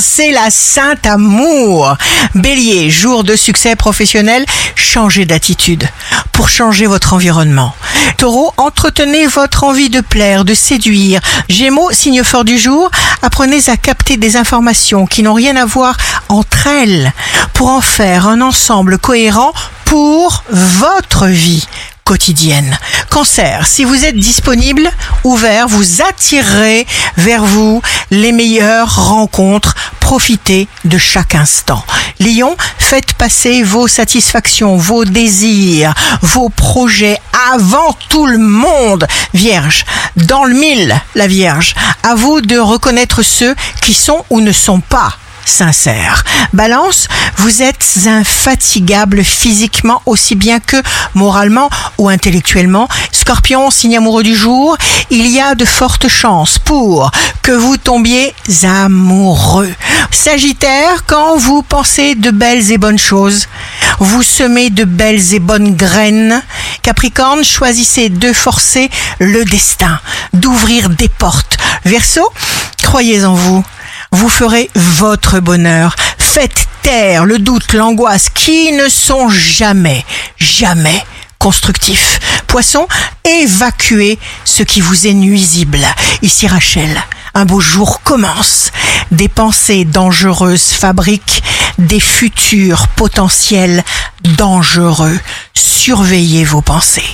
c'est la Sainte Amour. Bélier, jour de succès professionnel, changez d'attitude pour changer votre environnement. Taureau, entretenez votre envie de plaire, de séduire. Gémeaux, signe fort du jour, apprenez à capter des informations qui n'ont rien à voir entre elles pour en faire un ensemble cohérent pour votre vie quotidienne. Cancer, si vous êtes disponible, ouvert, vous attirerez vers vous les meilleures rencontres. Profitez de chaque instant. Lion, faites passer vos satisfactions, vos désirs, vos projets avant tout le monde. Vierge, dans le mille, la Vierge, à vous de reconnaître ceux qui sont ou ne sont pas sincère. Balance, vous êtes infatigable physiquement aussi bien que moralement ou intellectuellement. Scorpion, signe amoureux du jour, il y a de fortes chances pour que vous tombiez amoureux. Sagittaire, quand vous pensez de belles et bonnes choses, vous semez de belles et bonnes graines. Capricorne, choisissez de forcer le destin, d'ouvrir des portes. Verseau, croyez en vous vous ferez votre bonheur. Faites taire le doute, l'angoisse qui ne sont jamais, jamais constructifs. Poisson, évacuez ce qui vous est nuisible. Ici Rachel, un beau jour commence. Des pensées dangereuses fabriquent des futurs potentiels dangereux. Surveillez vos pensées.